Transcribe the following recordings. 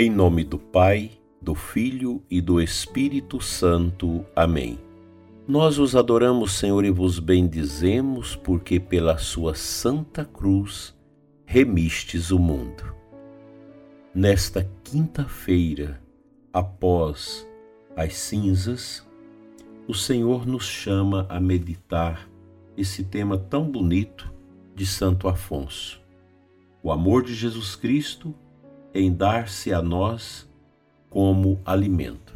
Em nome do Pai, do Filho e do Espírito Santo. Amém. Nós os adoramos, Senhor, e vos bendizemos, porque pela sua santa cruz remistes o mundo. Nesta quinta-feira, após as cinzas, o Senhor nos chama a meditar esse tema tão bonito de Santo Afonso. O amor de Jesus Cristo em dar-se a nós como alimento.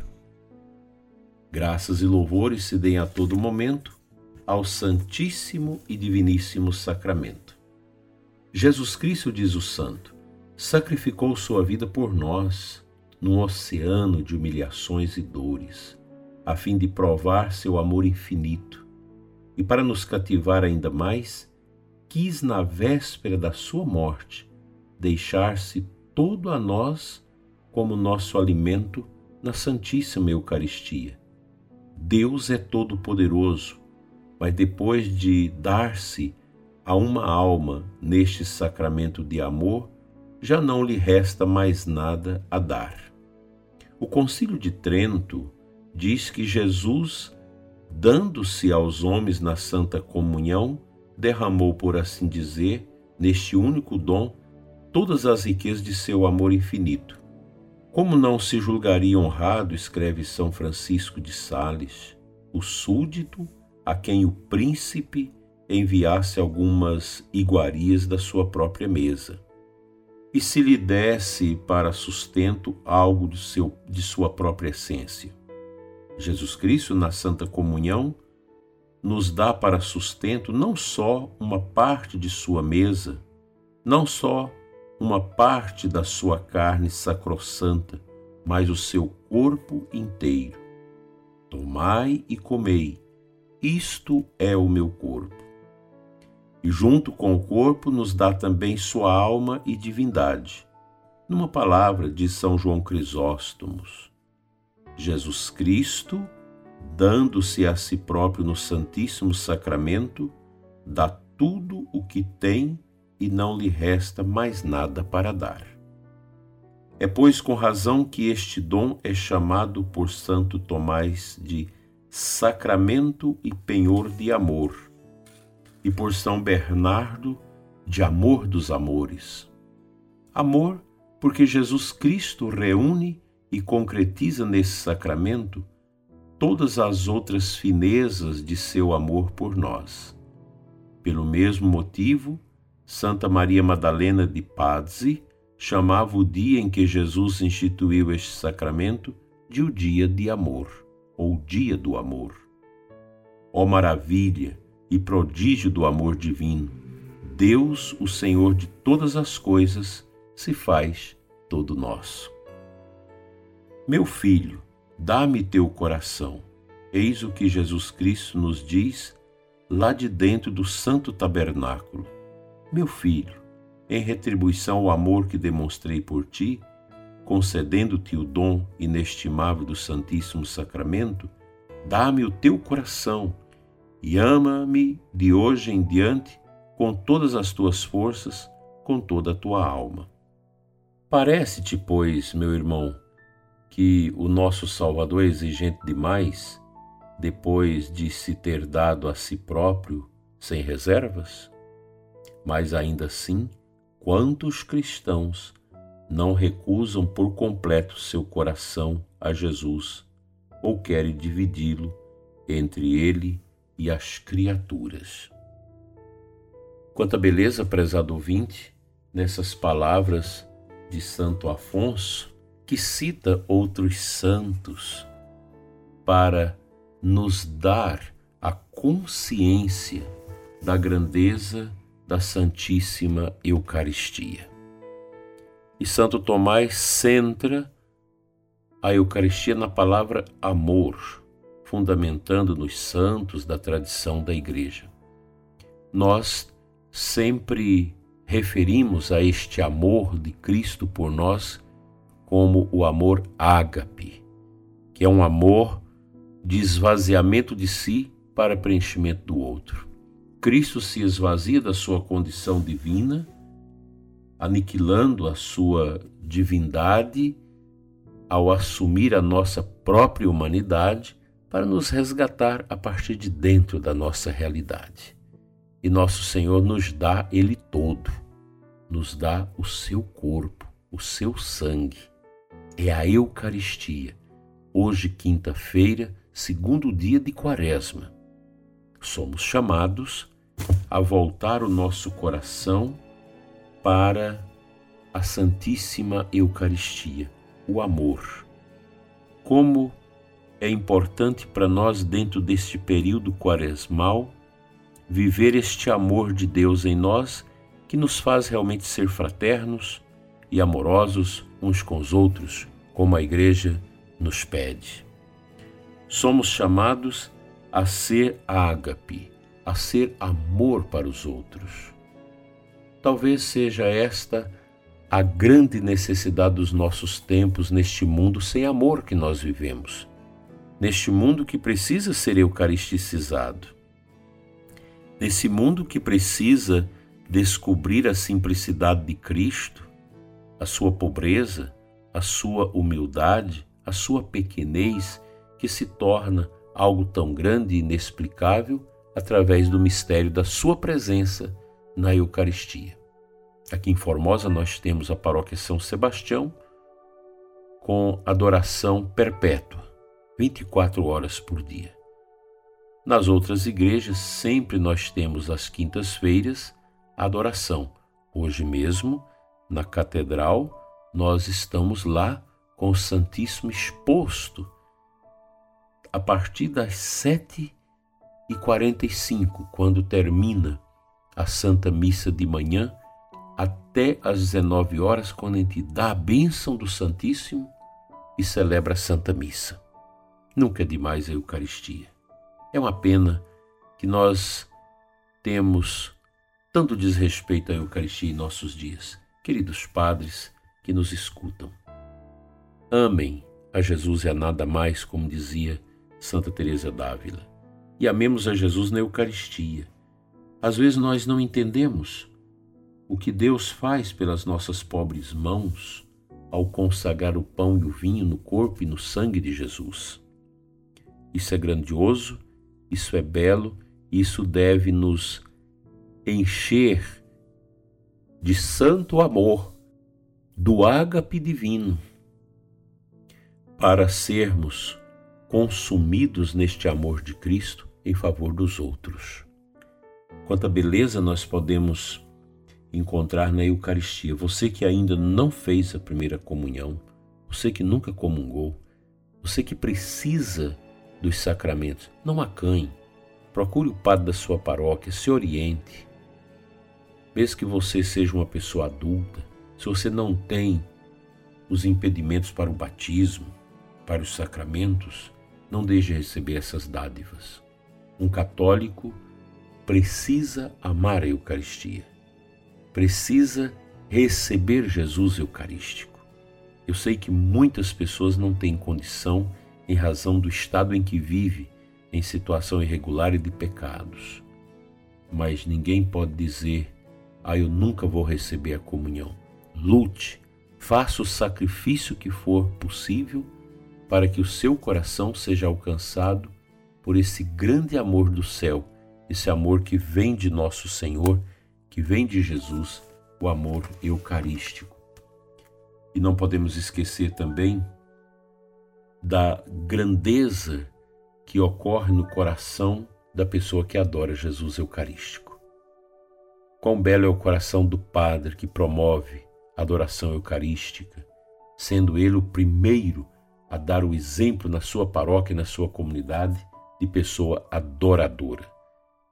Graças e louvores se deem a todo momento ao Santíssimo e Diviníssimo Sacramento. Jesus Cristo, diz o Santo, sacrificou sua vida por nós num oceano de humilhações e dores, a fim de provar seu amor infinito. E para nos cativar ainda mais, quis na véspera da sua morte deixar-se todo a nós como nosso alimento na Santíssima Eucaristia. Deus é todo-poderoso, mas depois de dar-se a uma alma neste sacramento de amor, já não lhe resta mais nada a dar. O Concílio de Trento diz que Jesus, dando-se aos homens na Santa Comunhão, derramou, por assim dizer, neste único dom, todas as riquezas de seu amor infinito. Como não se julgaria honrado, escreve São Francisco de Sales, o súdito a quem o príncipe enviasse algumas iguarias da sua própria mesa, e se lhe desse para sustento algo de, seu, de sua própria essência. Jesus Cristo, na Santa Comunhão, nos dá para sustento não só uma parte de sua mesa, não só uma parte da sua carne sacrossanta, mas o seu corpo inteiro. Tomai e comei, isto é o meu corpo. E junto com o corpo nos dá também sua alma e divindade. Numa palavra de São João Crisóstomos, Jesus Cristo, dando-se a si próprio no Santíssimo Sacramento, dá tudo o que tem e não lhe resta mais nada para dar. É, pois, com razão que este dom é chamado por Santo Tomás de sacramento e penhor de amor, e por São Bernardo de amor dos amores. Amor, porque Jesus Cristo reúne e concretiza nesse sacramento todas as outras finezas de seu amor por nós. Pelo mesmo motivo, Santa Maria Madalena de Pazzi chamava o dia em que Jesus instituiu este sacramento de o dia de amor, ou dia do amor. Ó maravilha e prodígio do amor divino! Deus, o Senhor de todas as coisas, se faz todo nosso. Meu filho, dá-me teu coração. Eis o que Jesus Cristo nos diz lá de dentro do santo tabernáculo meu filho, em retribuição ao amor que demonstrei por ti, concedendo-te o dom inestimável do Santíssimo Sacramento, dá-me o teu coração e ama-me de hoje em diante com todas as tuas forças, com toda a tua alma. Parece-te, pois, meu irmão, que o nosso Salvador é exigente demais, depois de se ter dado a si próprio sem reservas? Mas ainda assim, quantos cristãos não recusam por completo seu coração a Jesus ou querem dividi-lo entre ele e as criaturas? Quanta beleza, prezado ouvinte, nessas palavras de Santo Afonso, que cita outros santos para nos dar a consciência da grandeza da Santíssima Eucaristia. E Santo Tomás centra a Eucaristia na palavra amor, fundamentando nos santos da tradição da Igreja. Nós sempre referimos a este amor de Cristo por nós como o amor ágape, que é um amor de esvaziamento de si para preenchimento do outro. Cristo se esvazia da sua condição divina, aniquilando a sua divindade ao assumir a nossa própria humanidade para nos resgatar a partir de dentro da nossa realidade. E nosso Senhor nos dá Ele todo, nos dá o seu corpo, o seu sangue. É a Eucaristia. Hoje, quinta-feira, segundo dia de Quaresma. Somos chamados a voltar o nosso coração para a Santíssima Eucaristia, o amor. Como é importante para nós, dentro deste período quaresmal, viver este amor de Deus em nós que nos faz realmente ser fraternos e amorosos uns com os outros, como a Igreja nos pede. Somos chamados a ser ágape, a ser amor para os outros. Talvez seja esta a grande necessidade dos nossos tempos neste mundo sem amor que nós vivemos neste mundo que precisa ser eucaristicizado, nesse mundo que precisa descobrir a simplicidade de Cristo, a sua pobreza, a sua humildade, a sua pequenez, que se torna algo tão grande e inexplicável através do mistério da sua presença na Eucaristia. Aqui em Formosa nós temos a paróquia São Sebastião com adoração perpétua 24 horas por dia. Nas outras igrejas, sempre nós temos às quintas-feiras adoração. Hoje mesmo, na catedral, nós estamos lá com o Santíssimo exposto a partir das sete e quarenta e cinco, quando termina a Santa Missa de manhã, até às 19 horas, quando a gente dá a bênção do Santíssimo e celebra a Santa Missa. Nunca é demais a Eucaristia. É uma pena que nós temos tanto desrespeito à Eucaristia em nossos dias. Queridos padres que nos escutam, amem a Jesus a nada mais, como dizia Santa Teresa d'Ávila, e amemos a Jesus na Eucaristia. Às vezes nós não entendemos o que Deus faz pelas nossas pobres mãos ao consagrar o pão e o vinho no corpo e no sangue de Jesus. Isso é grandioso, isso é belo, isso deve nos encher de santo amor, do ágape divino, para sermos consumidos neste amor de Cristo em favor dos outros. Quanta beleza nós podemos encontrar na Eucaristia. Você que ainda não fez a primeira comunhão, você que nunca comungou, você que precisa dos sacramentos. Não acanhe. Procure o padre da sua paróquia, se oriente. Mesmo que você seja uma pessoa adulta, se você não tem os impedimentos para o batismo, para os sacramentos, não deixe de receber essas dádivas. Um católico precisa amar a Eucaristia, precisa receber Jesus Eucarístico. Eu sei que muitas pessoas não têm condição em razão do estado em que vive, em situação irregular e de pecados. Mas ninguém pode dizer: Ah, eu nunca vou receber a comunhão. Lute, faça o sacrifício que for possível para que o seu coração seja alcançado por esse grande amor do céu, esse amor que vem de nosso Senhor, que vem de Jesus, o amor eucarístico. E não podemos esquecer também da grandeza que ocorre no coração da pessoa que adora Jesus Eucarístico. Quão belo é o coração do Padre que promove a adoração eucarística, sendo ele o primeiro a dar o exemplo na sua paróquia e na sua comunidade de pessoa adoradora.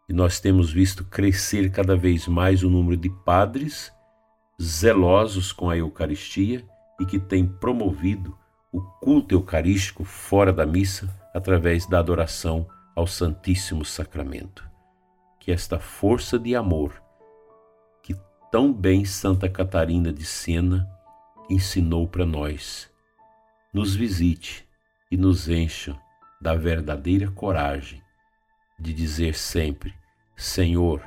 E nós temos visto crescer cada vez mais o número de padres zelosos com a Eucaristia e que têm promovido o culto eucarístico fora da missa através da adoração ao Santíssimo Sacramento. Que esta força de amor que tão bem Santa Catarina de Sena ensinou para nós, nos visite e nos encha da verdadeira coragem de dizer sempre: Senhor,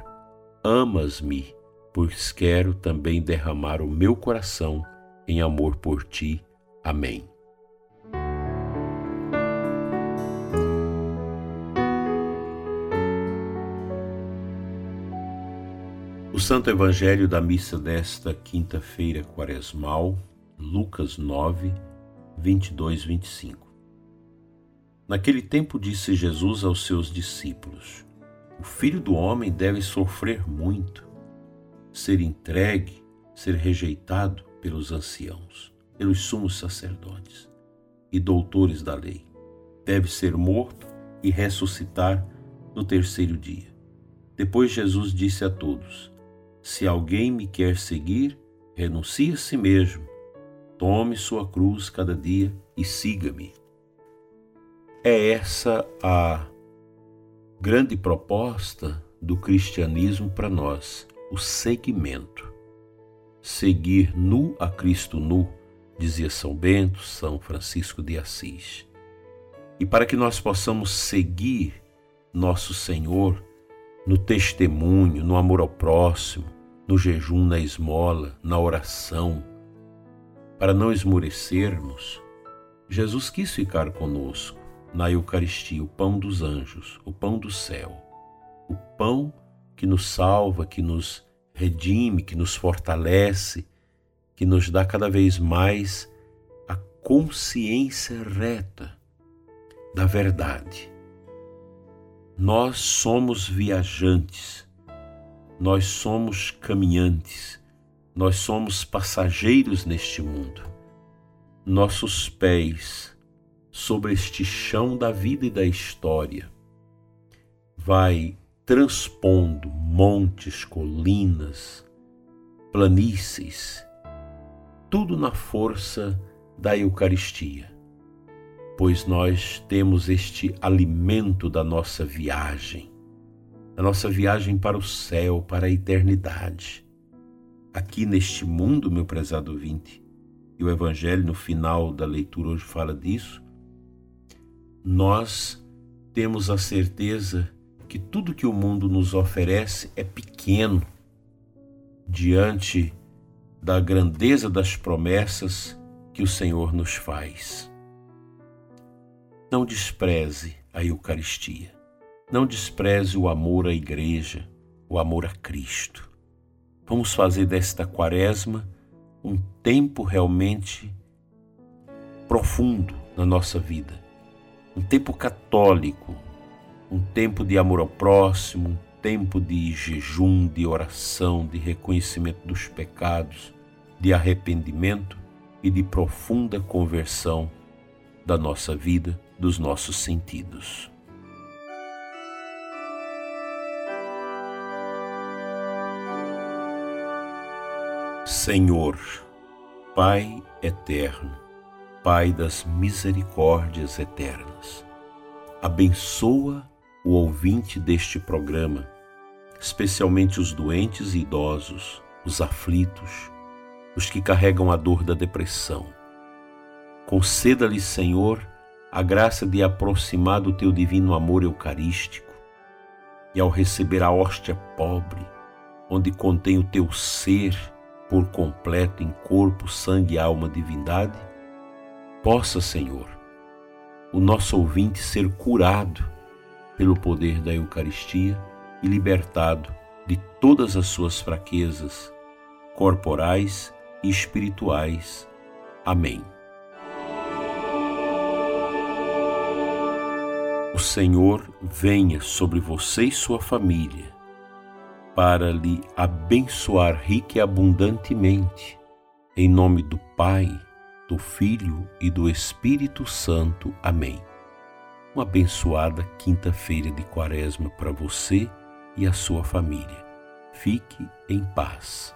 amas-me, pois quero também derramar o meu coração em amor por ti. Amém. O Santo Evangelho da missa desta quinta-feira quaresmal, Lucas 9, 22, 25. Naquele tempo disse Jesus aos seus discípulos: O filho do homem deve sofrer muito, ser entregue, ser rejeitado pelos anciãos, pelos sumos sacerdotes e doutores da lei. Deve ser morto e ressuscitar no terceiro dia. Depois Jesus disse a todos: se alguém me quer seguir, renuncie a si mesmo, tome sua cruz cada dia e siga-me. É essa a grande proposta do cristianismo para nós, o seguimento. Seguir nu a Cristo nu, dizia São Bento, São Francisco de Assis. E para que nós possamos seguir nosso Senhor, no testemunho, no amor ao próximo, no jejum, na esmola, na oração. Para não esmorecermos, Jesus quis ficar conosco na Eucaristia, o pão dos anjos, o pão do céu, o pão que nos salva, que nos redime, que nos fortalece, que nos dá cada vez mais a consciência reta da verdade. Nós somos viajantes, nós somos caminhantes, nós somos passageiros neste mundo. Nossos pés sobre este chão da vida e da história vai transpondo montes, colinas, planícies, tudo na força da Eucaristia pois nós temos este alimento da nossa viagem, da nossa viagem para o céu, para a eternidade. Aqui neste mundo, meu prezado ouvinte, e o Evangelho no final da leitura hoje fala disso, nós temos a certeza que tudo que o mundo nos oferece é pequeno diante da grandeza das promessas que o Senhor nos faz. Não despreze a Eucaristia. Não despreze o amor à Igreja, o amor a Cristo. Vamos fazer desta quaresma um tempo realmente profundo na nossa vida. Um tempo católico, um tempo de amor ao próximo, um tempo de jejum, de oração, de reconhecimento dos pecados, de arrependimento e de profunda conversão da nossa vida dos nossos sentidos. Senhor, Pai eterno, Pai das misericórdias eternas, abençoa o ouvinte deste programa, especialmente os doentes e idosos, os aflitos, os que carregam a dor da depressão. Conceda-lhe, Senhor, a graça de aproximar do teu divino amor eucarístico e ao receber a hóstia pobre, onde contém o teu ser por completo em corpo, sangue, alma, divindade, possa, Senhor, o nosso ouvinte ser curado pelo poder da Eucaristia e libertado de todas as suas fraquezas corporais e espirituais. Amém. O Senhor venha sobre você e sua família para lhe abençoar rica e abundantemente, em nome do Pai, do Filho e do Espírito Santo. Amém. Uma abençoada quinta-feira de Quaresma para você e a sua família. Fique em paz.